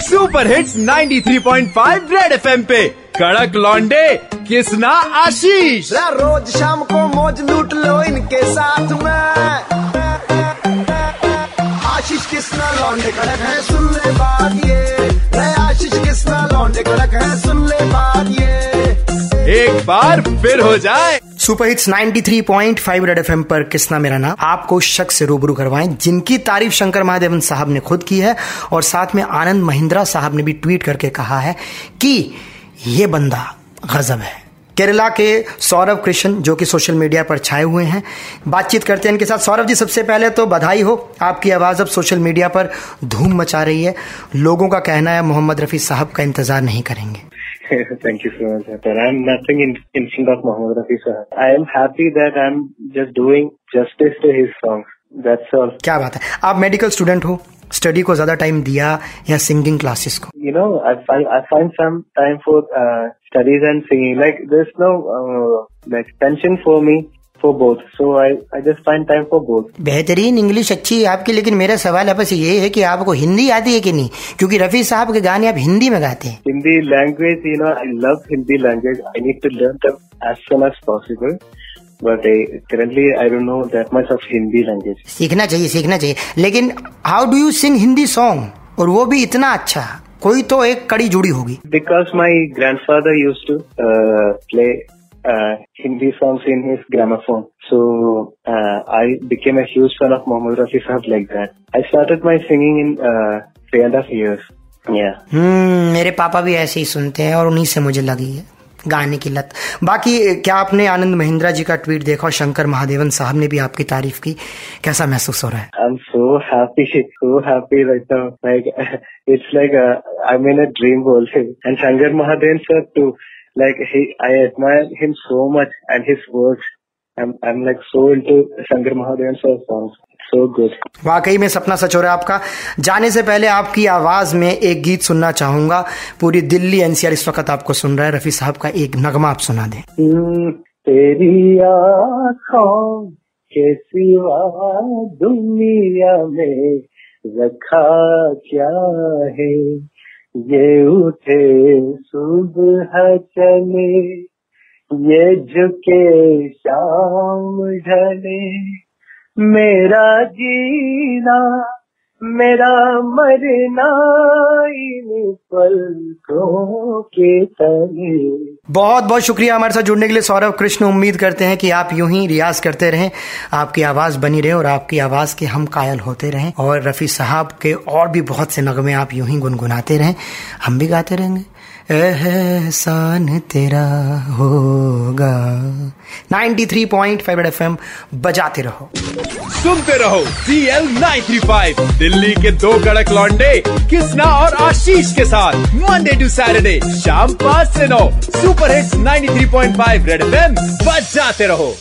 Super hits 93.5 red FM पे। कड़क लॉन्डे किसना आशीष। रोज शाम को मौज लूट लो इनके साथ में। आशीष किसना लौंडे कड़क है सुन ले बात ये। आशीष किसना लौंडे कड़क है सुन ले बात ये। एक बार फिर हो जाए। सुपर हिट्स 93.5 रेड एफएम पर किसना मेरा नाम? आपको शख्स से रूबरू करवाएँ, जिनकी तारीफ़ शंकर महादेवन साहब ने खुद की है, और साथ में आनंद महिंद्रा साहब ने भी ट्वीट करके कहा है कि ये बंदा गजब है। केरला के सौरभ कृष्ण, जो कि सोशल मीडिया पर छाए हुए हैं, बातचीत करते हैं इनके साथ। सौरभ जी, सबसे पहले तो बधाई हो। आपकी आवाज़ अब सोशल मीडिया पर धूम मचा रही है। लोगों का कहना है, मोहम्मद रफ़ी साहब का इंतज़ार नहीं करेंगे। Thank you so much, sir. I'm nothing in, in front of Mohammed Rafi sir. I am happy that I'm just doing justice to his songs. That's all. क्या बात है आप मेडिकल स्टूडेंट हो स्टडी को ज्यादा टाइम दिया या singing classes को You know, I find I find some time for uh, studies and singing. Like there's no uh, for both so I I just find time for both बेहतरीन English अच्छी है आपकी लेकिन मेरा सवाल है ये है कि आपको हिंदी आती है कि नहीं? क्योंकि रफी साहब के गाने आप हिंदी में गाते हैं। Hindi language you know I love Hindi language I need to learn them as soon as possible but currently I don't know that much of Hindi language सीखना चाहिए सीखना चाहिए। लेकिन how do you sing Hindi song और वो भी इतना अच्छा कोई तो एक कड़ी जुड़ी होगी। Because my grandfather used to play Hindi songs in his gramophone. So uh, I became a huge fan of Mohammad Rafi sahab like that. I started my singing in uh, three and a half years. Yeah. Hmm, मेरे पापा भी ऐसे ही सुनते हैं और उन्हीं से मुझे लगी है गाने की लत बाकी क्या आपने आनंद महिंद्रा जी का ट्वीट देखा और शंकर महादेवन साहब ने भी आपकी तारीफ़ की कैसा महसूस हो रहा है I am so happy so happy right now like it's like I mean a dream ball and Shankar Mahadevan sir too Like he, I admire him so much and his works. I'm I'm like so into Shankar Mahadevan sir songs. So good. वाकई में सपना सच हो रहा है आपका जाने से पहले आपकी आवाज़ में एक गीत सुनना चाहूँगा पूरी दिल्ली एनसीआर इस वक्त आपको सुन रहा है रफी साहब का एक नगमा आप सुना दें हम्म, तेरी आँखों के सिवा दुनिया में रखा क्या है ये उठे सुबह चले ये झुके शाम ढले। मेरा जीना मेरा मरना बहुत बहुत शुक्रिया हमारे साथ जुड़ने के लिए। सौरभ कृष्ण, उम्मीद करते हैं कि आप यूँ ही रियाज करते रहें, आपकी आवाज़ बनी रहे और आपकी आवाज़ के हम कायल होते रहें और रफी साहब के और भी बहुत से नगमे आप यूँ ही गुनगुनाते रहें। हम भी गाते रहेंगे। एहसान तेरा होगा। 93.5 एफएम बजाते रहो। सुनते रहो सी एल दिल्ली के दो कड़क लॉन्डे किसना और आशीष के साथ मंडे टू सैटरडे शाम पाँच से नौ सुपर हिट्स 93.5 रेड एफएम बजाते रहो।